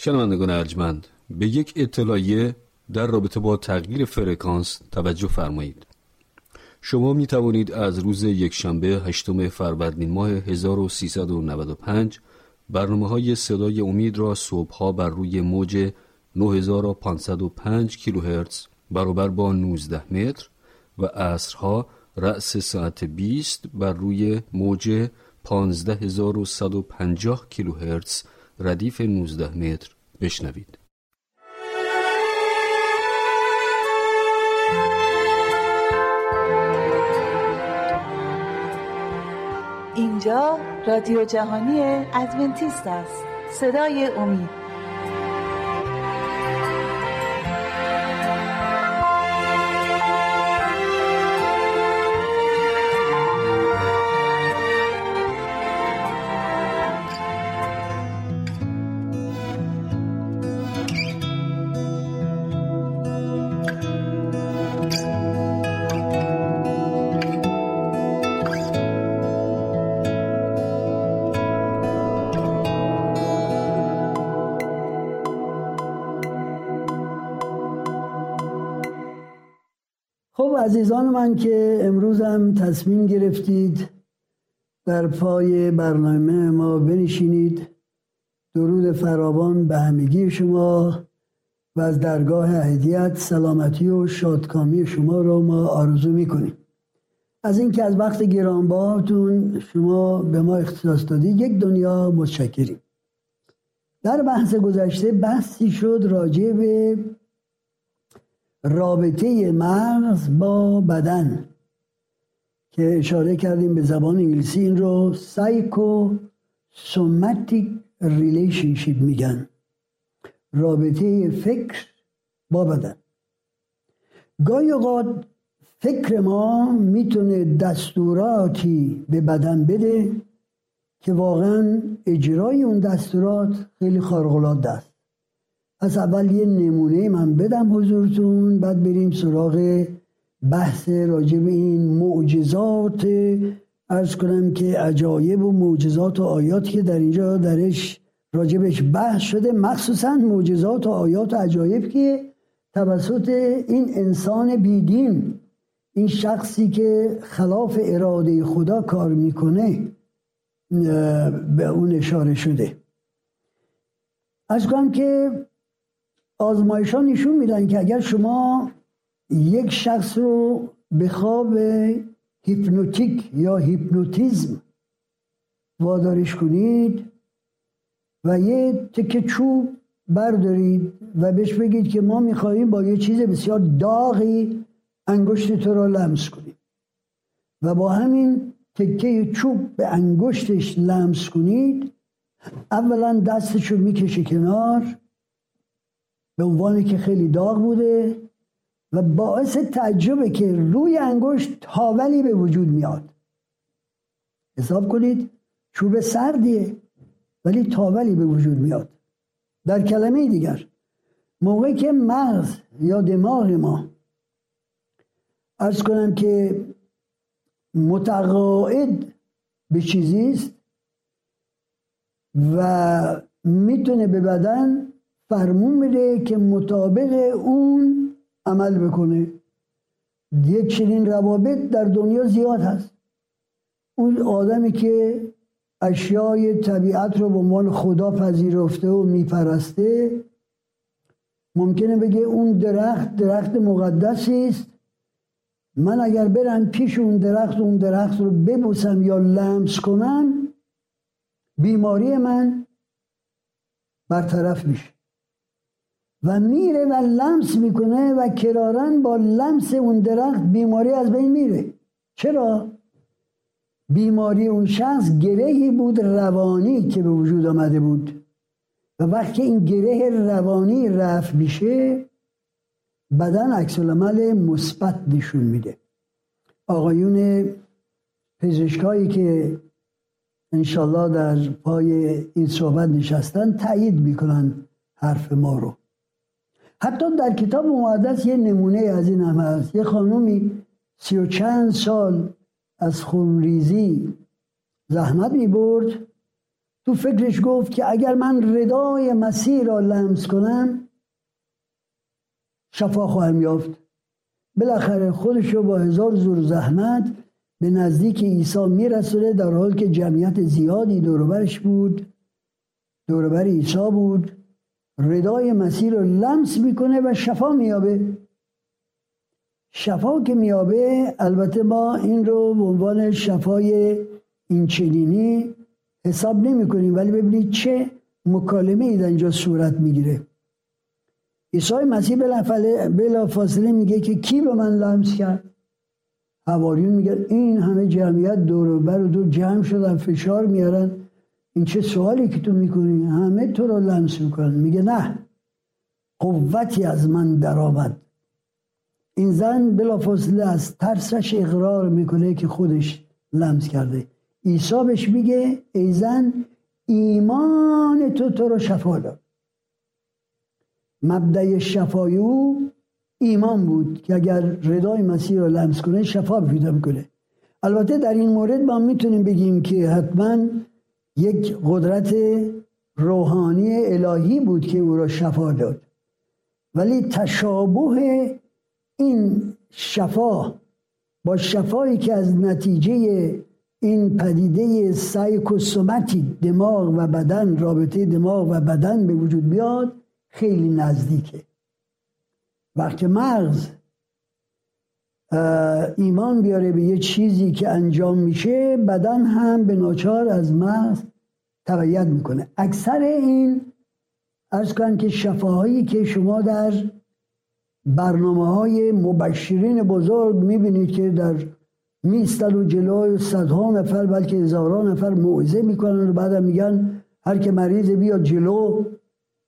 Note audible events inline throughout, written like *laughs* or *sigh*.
شنوندگان ارجمند به یک اطلاعیه در رابطه با تغییر فرکانس توجه فرمایید. شما می توانید از روز یکشنبه هشتم فروردین ماه 1395 برنامه های صدای امید را صبحها بر روی موج 9505 کیلوهرتز برابر با 19 متر و عصرها رأس ساعت 20 بر روی موج 15150 کیلوهرتز ردیف 19 متر بشنوید. اینجا رادیو جهانی ادونتیست است صدای امید عزیزان من که امروز هم تصمیم گرفتید در پای برنامه ما بنشینید. درود فراوان به همگی شما و از درگاه هدیت سلامتی و شادکامی شما را ما آرزو می‌کنیم. از اینکه از وقت گرانبهاتون شما به ما اختصاص دادید یک دنیا متشکریم. در بحث گذشته بحثی شد راجع به رابطه مغز با بدن که اشاره کردیم به زبان انگلیسی این رو psychosomatic relationship میگن. رابطه فکر با بدن. گاهی اوقات فکر ما می‌تونه دستوراتی به بدن بده که واقعا اجرای اون دستورات خیلی خارق‌العاده است. از اول یه نمونه من بدم حضورتون بعد بریم سراغ بحث راجع به این معجزات. ارز کنم که عجایب و معجزات و آیات که در اینجا درش راجبش بحث شده مخصوصا معجزات و آیات و عجایب که توسط این انسان بیدین این شخصی که خلاف اراده خدا کار می‌کنه به اون اشاره شده. از کنم که آزمایش ها نشون میدن که اگر شما یک شخص رو به خواب هیپنوتیک یا هیپنوتیزم وادارش کنید و یه تکه چوب بردارید و بهش بگید که ما می‌خواهیم با یه چیز بسیار داغی انگشت تو را لمس کنیم و با همین تکه چوب به انگشتش لمس کنید اولا دستشو می‌کشه کنار به عنوانی که خیلی داغ بوده و باعث تعجبه که روی انگشت تاولی به وجود میاد. حساب کنید چوب سردیه ولی تاولی به وجود میاد. در کلمه دیگر موقعی که مغز یا دماغ ما ارز کنم که متقاعد به چیزی است و می‌تونه به بدن فرمون میده که مطابق اون عمل بکنه. یک چنین روابط در دنیا زیاد هست. اون آدمی که اشیای طبیعت رو به عنوان خدا پذیرفته و میپرسته ممکنه بگه اون درخت درخت مقدسی است. من اگر برم پیش اون درخت اون درخت رو ببوسم یا لمس کنم بیماری من برطرف میشه. و میره و لمس می‌کنه و کرارن با لمس اون درخت بیماری از بین میره. چرا؟ بیماری اون شخص گرهی بود روانی که به وجود آمده بود. و وقتی این گره روانی رفت میشه بدن عکس عمل مثبت نشون میده. آقایون پزشکایی که انشالله در پای این صحبت نشستن تایید می‌کنن حرف ما رو. حتی در کتاب مقدس یه نمونه از این هم هست یه خانومی سی و چند سال از خونریزی زحمت می برد تو فکرش گفت که اگر من ردای مسیح را لمس کنم شفا خواهم یافت. بالاخره خودش رو با هزار زور زحمت به نزدیک عیسی میرسونه در حال که جمعیت زیادی دوربرش بود. دوربر عیسی بود. ردای مسیح رو لمس می‌کنه و شفا میابه شفا که میابه البته ما این رو به عنوان شفای این چنینی حساب نمی کنیم ولی ببینید چه مکالمه ای در اینجا صورت می‌گیره. عیسی مسیح بلا فاصله میگه که کی به من لمس کرد؟ حواریون میگن این همه جمعیت دور بر و دور جمع شدن فشار میارن این چه سوالی که تو می‌کنی؟ همه تو رو لمس می‌کنن. میگه نه. قوتی از من درآمد. این زن بلافاصله از ترسش اقرار می‌کنه که خودش لمس کرده. عیسی بهش میگه ای زن ایمان تو تو رو شفا داد. مبدع شفای او ایمان بود که اگر ردای مسیح رو لمس کنه شفا پیدا می‌کنه. البته در این مورد ما می‌تونیم بگیم که حتما یک قدرت روحانی الهی بود که او را شفا داد. ولی تشابه این شفا با شفایی که از نتیجه این پدیده سایکوسوماتیک دماغ و بدن رابطه دماغ و بدن به وجود بیاد خیلی نزدیکه. وقتی مغز ایمان بیاره به یه چیزی که انجام میشه بدن هم به ناچار از مغز تبعیت می‌کنه. اکثر این ارز کنم که شفاهایی که شما در برنامه های مبشرین بزرگ می‌بینید که در میستن و جلوی صدها نفر بلکه هزاران نفر موعظه می‌کنن و بعدم میگن هر که مریض بیاد جلو.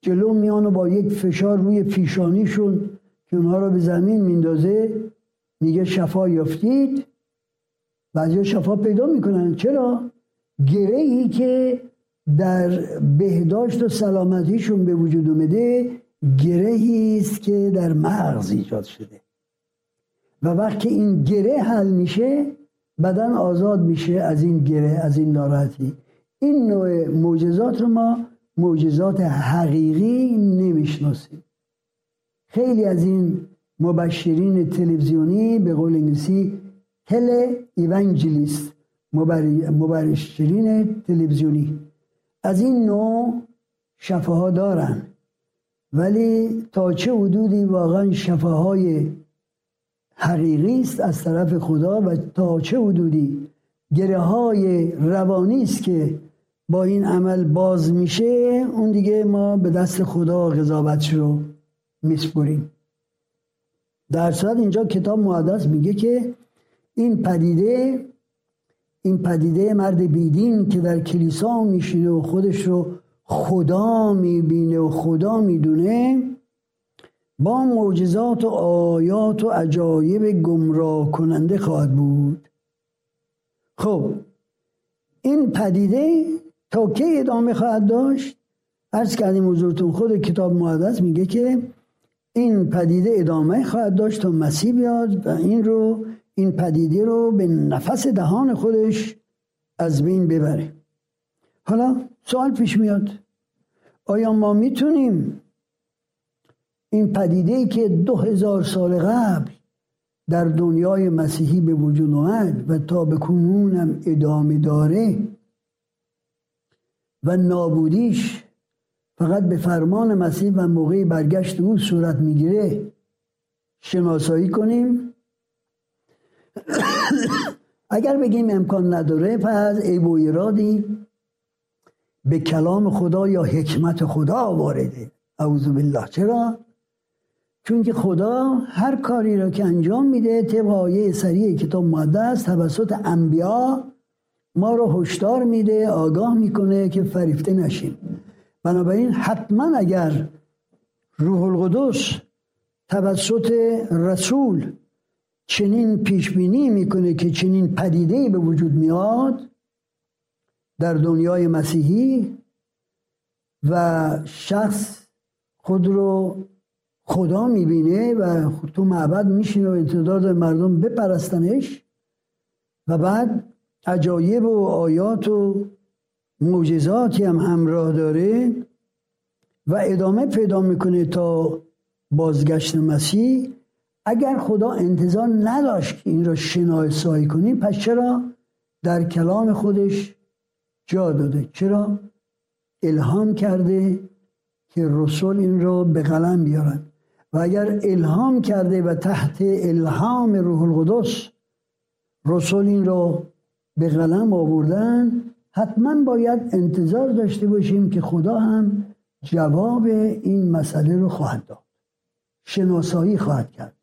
جلو میان و با یک فشار روی پیشانیشون که اونها رو به زمین میندازه. میگه شفا یافتید بعضی شفا پیدا می‌کنن. چرا؟ گره ای که در بهداشت و سلامتیشون به وجود اومده گرهی است که در مغز ایجاد شده. و وقتی این گره حل میشه بدن آزاد میشه از این گره از این ناراحتی. این نوع معجزات رو ما معجزات حقیقی نمی‌شناسیم. خیلی از این مبشرین تلویزیونی به قول انگلیسی تل ایونجلیست مبشرین تلویزیونی. از این نوع شفاها دارن. ولی تا چه حدودی واقعا شفاهای حقیقی است از طرف خدا و تا چه حدودی گره های روانی است که با این عمل باز میشه اون دیگه ما به دست خدا قضاوتش رو میسپریم. در صورت اینجا کتاب مقدس میگه که این پدیده این پدیده مرد بیدین که در کلیسا میشینه و خودش رو خدا می‌بینه و خدا می‌دونه با معجزات و آیات و عجایب گمراه کننده خواهد بود. خب این پدیده تا کی ادامه خواهد داشت؟ ارز کردیم حضورتون خود کتاب مقدس میگه که این پدیده ادامه خواهد داشت تا مسیح بیاد و این رو این پدیده رو به نفس دهان خودش از بین ببره. حالا سوال پیش میاد. آیا ما می‌تونیم این پدیده ای که دو هزار سال قبل در دنیای مسیحی به وجود آمد و تا به کنونم ادامه داره و نابودیش فقط به فرمان مسیح و موقع برگشت او صورت می‌گیره. شناسایی کنیم. *coughs* اگر بگیم امکان نداره پس عیب و ایرادی به کلام خدا یا حکمت خدا وارده. اعوذ بالله. چرا؟ چون که خدا هر کاری را که انجام میده طبق آیه سریع کتاب مقدس توسط انبیا ما رو هشدار میده آگاه می‌کنه که فریفته نشیم. بنابراین حتما اگر روح القدس توسط رسول چنین پیش بینی می‌کنه که چنین پدیده به وجود میاد در دنیای مسیحی و شخص خود رو خدا می‌بینه و تو معبد میشینه و انتظار مردم بپرستنش و بعد عجایب و آیات و معجزاتی هم همراه داره و ادامه پیدا می‌کنه تا بازگشت مسیح. اگر خدا انتظار نداشت که این را شناسایی کنیم پس چرا در کلام خودش جا داده؟ چرا الهام کرده که رسول این را به قلم بیارن و اگر الهام کرده و تحت الهام روح القدس رسول این را به قلم آوردن حتما باید انتظار داشته باشیم که خدا هم جواب این مسئله رو خواهد داد. شناسایی خواهد کرد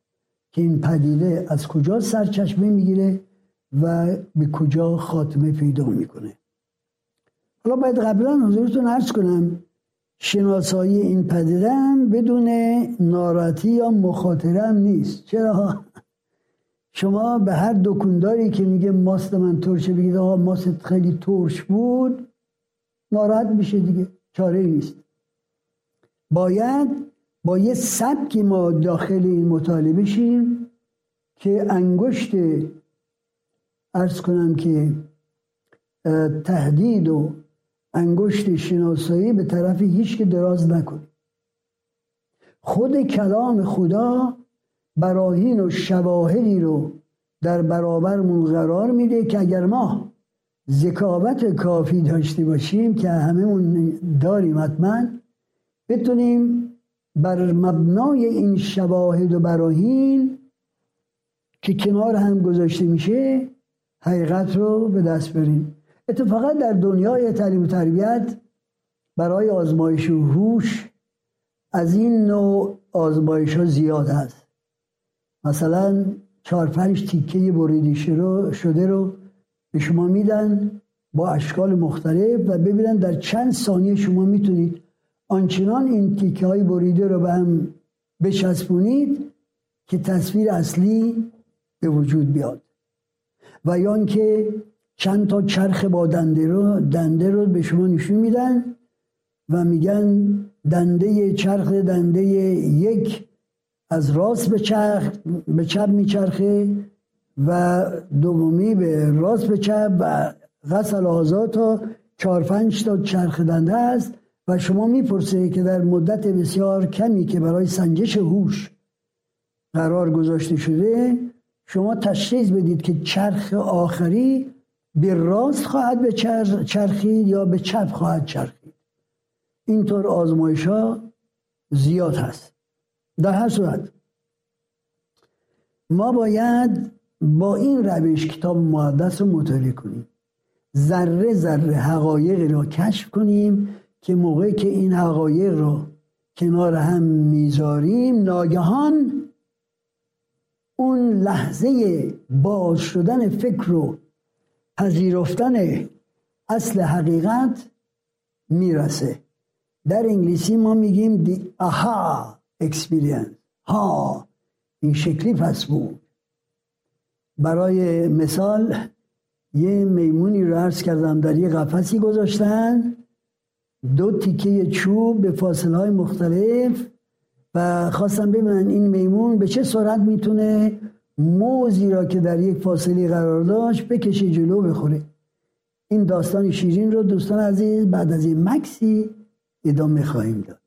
که این پدیده از کجا سرچشمه می‌گیره و به کجا خاتمه پیدا می‌کنه. حالا باید قبلا حضورتون عرض کنم شناسایی این پدیده هم بدون ناراحتی یا مخاطره هم نیست. چرا؟ شما به هر دکونداری که میگه ماست من ترشه بگید آقا ماست خیلی ترش بود ناراحت میشه دیگه چاره نیست. باید با یه سبکی ما داخل این مطالبه شیم که انگشت ارز کنم که تهدید و انگشت شناسایی به طرف هیچ که دراز نکنیم. خود کلام خدا براهین و شواهدی رو در برابرمون قرار میده که اگر ما ذکاوت کافی داشته باشیم که هممون داریم حتما بتونیم بر مبنای این شواهد و براهین که کنار هم گذاشته میشه حقیقت رو به دست بریم. اتفاقا در دنیای تعلیم و تربیت برای آزمایش و هوش از این نوع آزمایش ها زیاد هست. مثلا چهار پنج تیکه بریدی شده رو به شما میدن با اشکال مختلف و ببینن در چند ثانیه شما می‌تونید آنچنان این تیکه های بریده رو به هم بچسبونید که تصویر اصلی به وجود بیاد. و یا که چند تا چرخ با دنده رو دنده رو به شما نشون میدن و میگن دنده چرخ دنده یک از راست به چرخ به چپ میچرخه و دومی به راست به چپ و غسل آزاد تا چهار پنج تا چرخ دنده است و شما می‌پرسه که در مدت بسیار کمی که برای سنجش هوش قرار گذاشته شده شما تشخیص بدید که چرخ آخری به راست خواهد به چرخید یا به چپ خواهد چرخید. اینطور آزمایش ها زیاد هست. در هر صورت ما باید با این روش کتاب مقدس رو مطالعه کنیم. ذره ذره حقایق را کشف کنیم که موقعی که این حقایق رو کنار هم می‌ذاریم ناگهان اون لحظه باز شدن فکر و پذیرفتن اصل حقیقت می‌رسه. در انگلیسی ما میگیم the experience ها این شکلی پس بود. برای مثال یه میمونی رو عرض کردم در یه قفسی گذاشتن دو تیکه چوب به فاصله های مختلف و خواستم ببینن این میمون به چه سرعت می‌تونه موزی را که در یک فاصله قرار داشت بکشه جلو بخوره. این داستان شیرین رو دوستان عزیز بعد از این مکسی ادامه خواهیم داد.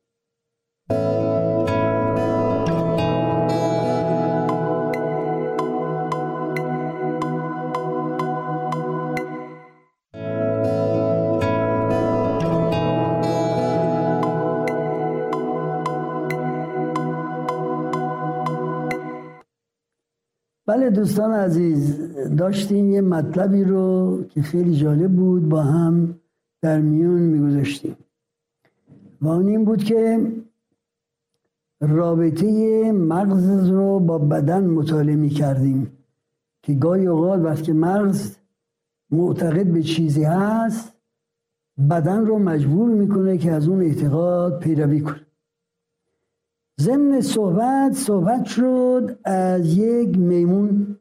بله دوستان عزیز داشتیم یه مطلبی رو که خیلی جالب بود با هم در میون میگذاشتیم. و اون این بود که رابطه مغز رو با بدن مطالعه می کردیم که گاهی اوقات وقتی مغز معتقد به چیزی هست بدن رو مجبور می‌کنه که از اون اعتقاد پیروی کنه. ضمن صحبت صحبت شد از یک میمون.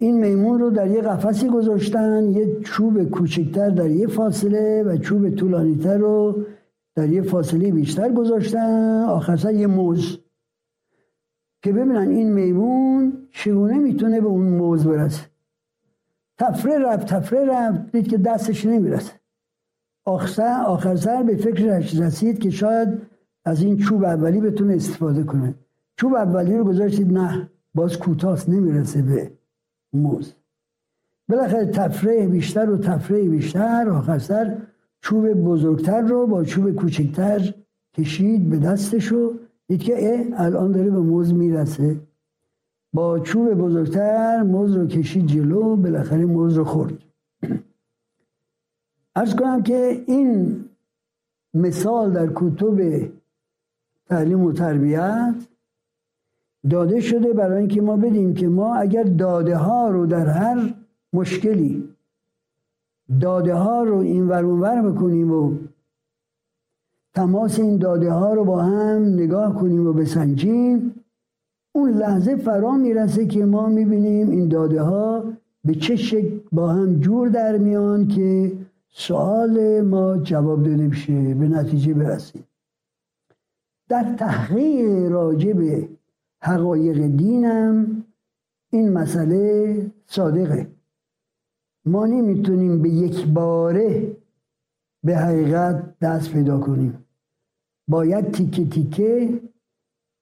این میمون رو در یه قفسی گذاشتن یه چوب کوچکتر در یه فاصله و چوب طولانیتر رو در یه فاصله بیشتر گذاشتن. آخرسر یه موز. که ببینن این میمون چگونه می‌تونه به اون موز برسه. تفره رفت تفره رفت دید که دستش نمی‌رسه. آخر, سر به فکرش رسید که شاید از این چوب اولی بتونه استفاده کنه. چوب اولی رو گذاشتید نه باز کوتاست نمی‌رسه به موز. بالاخره تفره بیشتر و تفره بیشتر آخر سر چوب بزرگتر رو با چوب کوچکتر کشید به دستشو دید که الان داره به موز می‌رسه. با چوب بزرگتر موز رو کشید جلو بالاخره موز رو خورد. *clears throat* ارز کنم که این مثال در کتب تعلیم و تربیت داده شده برای اینکه ما بدیم که ما اگر داده ها رو در هر مشکلی داده ها رو این ور بکنیم و تماس این داده ها رو با هم نگاه کنیم و بسنجیم اون لحظه فرا می‌رسه که ما می‌بینیم این داده ها به چه شکل با هم جور در میان که سوال ما جواب داده بشه به نتیجه برسیم. در تحقیق راجع به حقایق دینم این مسئله صادقه. ما نمی‌تونیم به یک باره به حقیقت دست پیدا کنیم. باید تیکه تیکه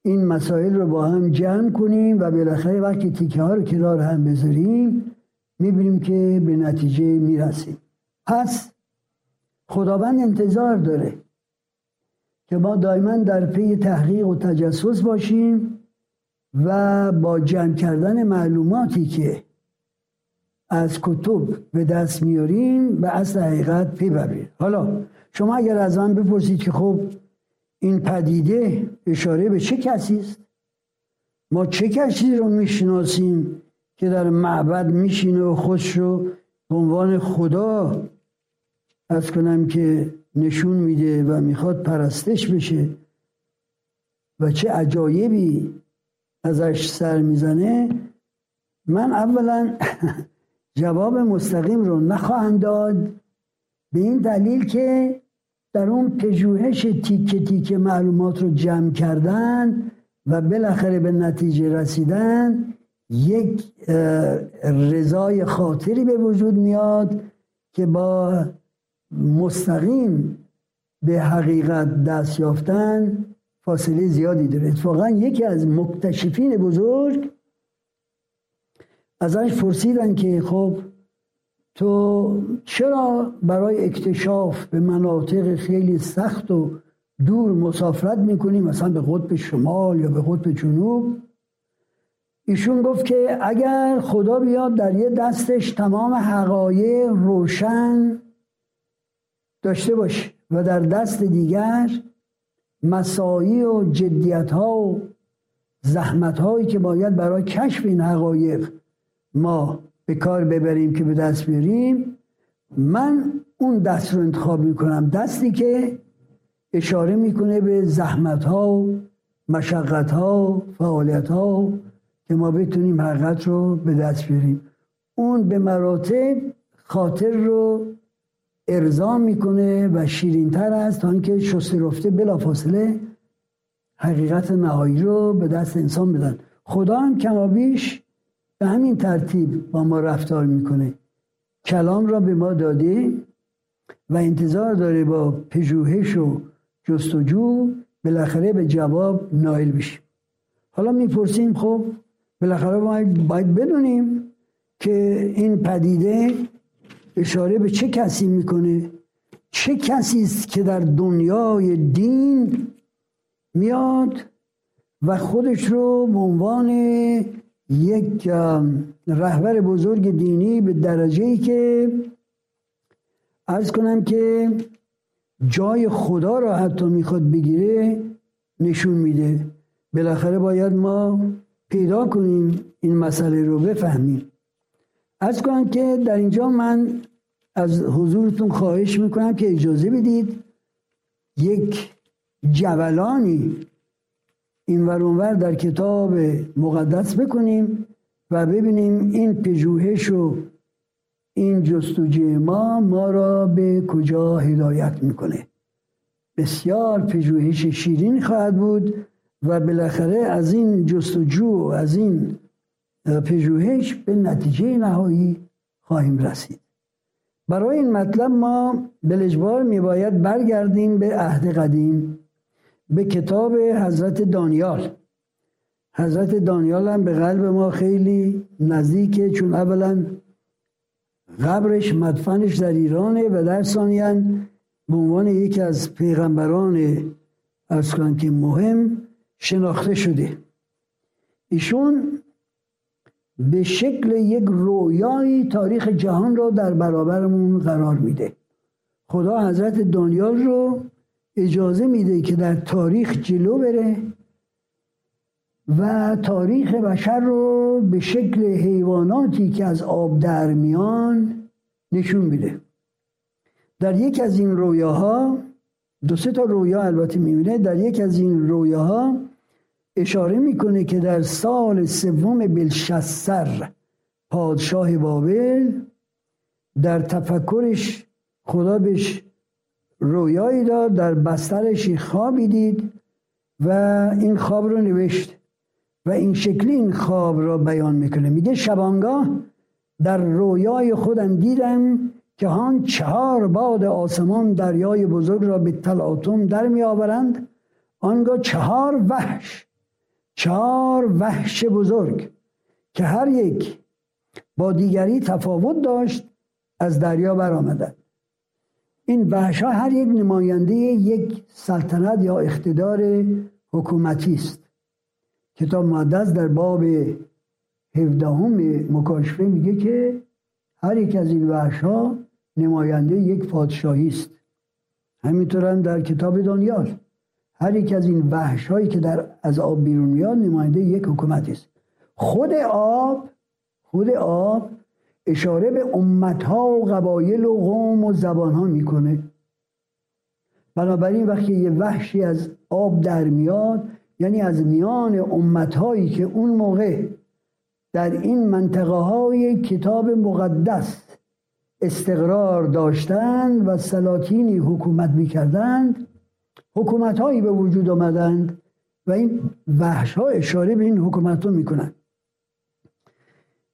این مسائل رو با هم جمع کنیم و بالاخره وقتی تیکه ها رو کنار هم بذاریم می‌بینیم که به نتیجه می‌رسیم. پس خداوند انتظار داره که ما دائما در پی تحقیق و تجسس باشیم و با جمع کردن معلوماتی که از کتب به دست میاریم به اصل حقیقت پی ببرید حالا شما اگر از من بپرسید که خب این پدیده اشاره به چه کسی است؟ ما چه کسی رو می‌شناسیم که در معبد میشینه و خودش رو به عنوان خدا از کنم که نشون میده و می‌خواد پرستش بشه. و چه عجایبی ازش سر می‌زنه. من اولا *laughs* جواب مستقیم رو نخواهم داد به این دلیل که در اون پژوهش تیکه تیکه معلومات رو جمع کردن و بالاخره به نتیجه رسیدن یک رضای خاطری به وجود میاد که با مستقیم به حقیقت دست یافتن فاصله زیادی داره. اتفاقا یکی از مکتشفین بزرگ ازش پرسیدن که خب تو چرا برای اکتشاف به مناطق خیلی سخت و دور مسافرت می‌کنی؟ مثلا به قطب شمال یا به قطب جنوب؟ ایشون گفت که اگر خدا بیاد در یه دستش تمام حقایق روشن داشته باشه و در دست دیگر مسایی و جدیت ها و زحمت هایی که باید برای کشف این حقایق ما به کار ببریم که به دست بیاریم من اون دست رو انتخاب می‌کنم. دستی که اشاره می‌کنه به زحمت ها و مشقت ها فعالیت ها که ما بتونیم حقیقت رو به دست بیاریم. اون به مراتب خاطر رو ارضا می‌کنه و شیرینتر است تا اینکه شسته رفته بلافاصله حقیقت نهایی رو به دست انسان بدن. خدا هم کمابیش به همین ترتیب با ما رفتار می‌کنه. کلام را به ما داده و انتظار داره با پژوهش و جستجو بالاخره به جواب نایل بشیم. حالا می‌پرسیم خب بالاخره باید بدونیم که این پدیده اشاره به چه کسی می‌کنه؟ چه کسی است که در دنیای دین میاد و خودش رو به عنوان یک رهبر بزرگ دینی به درجه ای که ارز کنم که جای خدا را حتی می‌خواد بگیره نشون میده. بالاخره باید ما پیدا کنیم این مسئله رو بفهمیم. از کنم که در اینجا من از حضورتون خواهش می‌کنم که اجازه بدید یک جولانی این ور در کتاب مقدس بکنیم و ببینیم این پژوهش و این جستجوی ما ما را به کجا هدایت می‌کنه. بسیار پژوهش شیرین خواهد بود و بالاخره از این جستجو از این پژوهش به نتیجه نهایی خواهیم رسید. برای این مطلب ما بلجبار میباید برگردیم به عهد قدیم به کتاب حضرت دانیال. حضرت دانیال هم به قلب ما خیلی نزدیکه چون اولا قبرش مدفنش در ایرانه و در ثانیا به عنوان یکی از پیغمبران از که مهم شناخته شده. ایشون به شکل یک رویایی تاریخ جهان را در برابرمون قرار میده. خدا حضرت دانیال رو اجازه میده که در تاریخ جلو بره و تاریخ بشر رو به شکل حیواناتی که از آب در میان نشون میده. در یک از این رویاها دو سه تا رویا البته می‌بینه در یک از این رویاها اشاره می‌کنه که در سال سوم بلشسر پادشاه بابل در تفکرش خدا بهش رویایی داد در بسترش خوابی دید و این خواب رو نوشت و این شکلی این خواب را بیان می‌کنه. میگه شبانگاه در رویای خودم دیدم که هان چهار باد آسمان دریای بزرگ را به تلاطم در می آورند آنگاه چهار وحش چهار وحش بزرگ که هر یک با دیگری تفاوت داشت از دریا برآمدند این وحش ها هر یک نماینده یک سلطنت یا اقتدار حکومتی است کتاب مقدس در باب هفدهم مکاشفه میگه که هر یک از این وحش ها نماینده یک پادشاهی است. همینطور هم در کتاب دانیال. هر یک از این وحش هایی که در از آب بیرون میاد نماینده یک حکومت است. خود آب خود آب اشاره به امت ها و قبایل و قوم و زبان ها می‌کنه. بنابراین وقتی یه وحشی از آب در میاد یعنی از میان امت هایی که اون موقع در این منطقه های کتاب مقدس استقرار داشتند و سلاطینی حکومت می‌کردند حکومت هایی به وجود آمدند و این وحش ها اشاره به این حکومت ها می‌کنند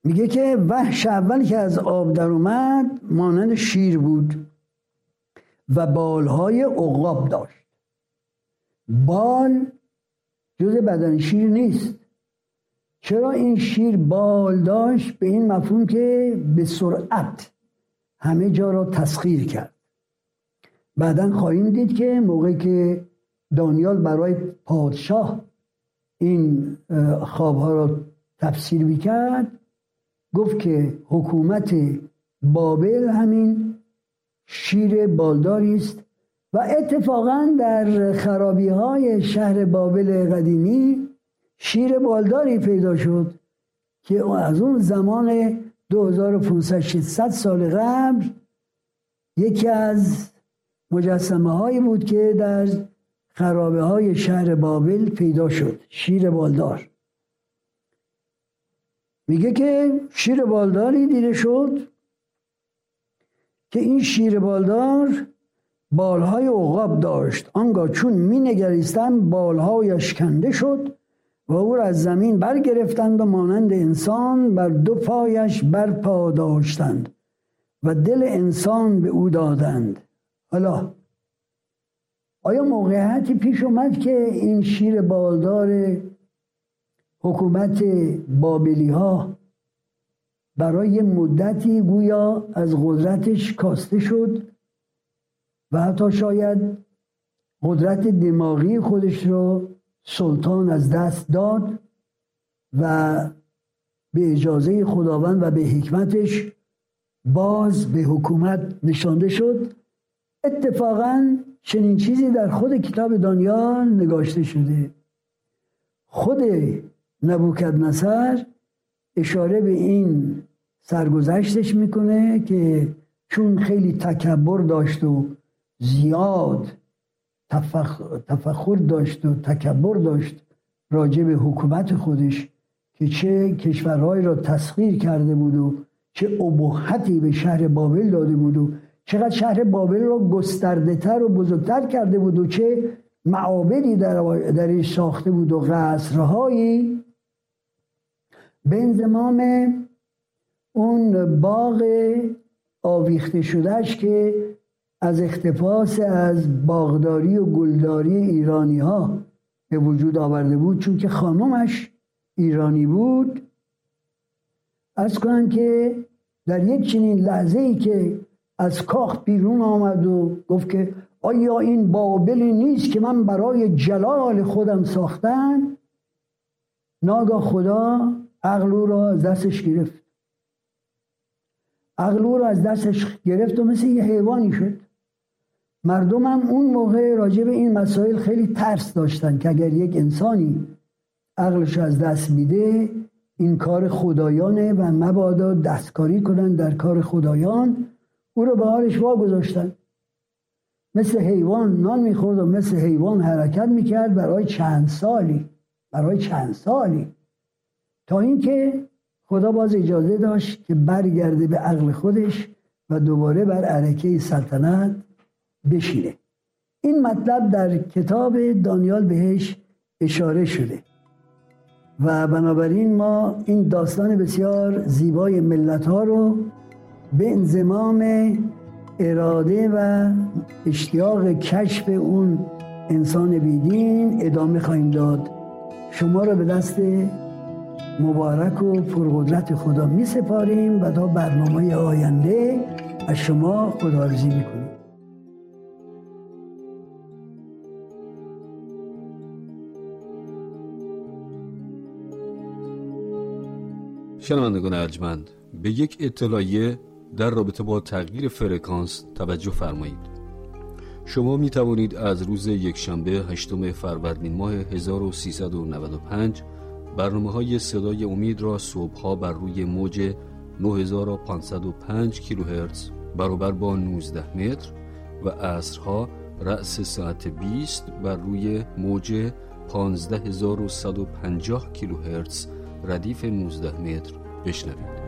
میگه که وحش اول که از آب در اومد مانند شیر بود و بالهای عقاب داشت. بال جز بدن شیر نیست. چرا این شیر بال داشت؟ به این مفهوم که به سرعت همه جا را تسخیر کرد. بعدا خواهیم دید که موقعی که دانیال برای پادشاه این خوابها را تفسیر می‌کرد گفت که حکومت بابل همین شیر بالداری است و اتفاقا در خرابی های شهر بابل قدیمی شیر بالداری پیدا شد که از اون زمان 2500 سال قبل یکی از مجسمه هایی بود که در خرابه های شهر بابل پیدا شد شیر بالدار. میگه که شیر بالداری دیده شد که این شیر بالدار بالهای عقاب داشت. آنگاه چون می نگریستن بالهایش کنده شد و او را از زمین برگرفتند و مانند انسان بر دو پایش برپا داشتند و دل انسان به او دادند. حالا آیا موقعیتی پیش اومد که این شیر بالدار حکومت بابلی ها برای مدتی گویا از قدرتش کاسته شد و حتی شاید قدرت دماغی خودش رو سلطان از دست داد و به اجازه خداوند و به حکمتش باز به حکومت نشانده شد؟ اتفاقا چنین چیزی در خود کتاب دانیال نگاشته شده. خود نبوکد نصر اشاره به این سرگذشتش می‌کنه که چون خیلی تکبر داشت و زیاد تفخر داشت و تکبر داشت راجع به حکومت خودش که چه کشورهایی را تسخیر کرده بود و چه ابهتی به شهر بابل داده بود و چقدر شهر بابل را گسترده تر و بزرگتر کرده بود و چه معابدی در درش ساخته بود و قصرهایی. به انضمام اون باغ آویخته شدهش که از اختپاس از باغداری و گلداری ایرانی ها به وجود آورده بود چون که خانمش ایرانی بود. از کنم که در یک چنین لحظه ای که از کاخ بیرون آمد و گفت که آیا این بابلی نیست که من برای جلال خودم ساختم؟ ناگاه خدا عقل را از دستش گرفت. عقل را از دستش گرفت و مثل یه حیوانی شد. مردم هم اون موقع راجع به این مسائل خیلی ترس داشتن که اگر یک انسانی عقلش از دست میده این کار خدایانه و مبادا دستکاری کنن در کار خدایان. او رو به حالش واگذاشتن. مثل حیوان نان می‌خورد و مثل حیوان حرکت می‌کرد برای چند سالی. برای چند سالی. تا اینکه خدا باز اجازه داشت که برگرده به عقل خودش و دوباره بر عرکه سلطنت بشینه. این مطلب در کتاب دانیال بهش اشاره شده. و بنابراین ما این داستان بسیار زیبای ملت ها رو به انزمام اراده و اشتیاق کشف اون انسان بیدین ادامه خواهیم داد. شما رو به دست مبارک و پرقدرت خدا می سپاریم و تا برنامه آینده از شما خدارزی می کنیم شنوندگان ارجمند به یک اطلاعیه در رابطه با تغییر فرکانس توجه فرمایید. شما می توانید از روز یکشنبه هشتم فروردین ماه 1395 برنامه های صدای امید را صبحها بر روی موج 9505 کیلوهرتز برابر با 19 متر و عصرها رأس ساعت 20 بر روی موج 15150 کیلوهرتز ردیف 19 متر بشنوید.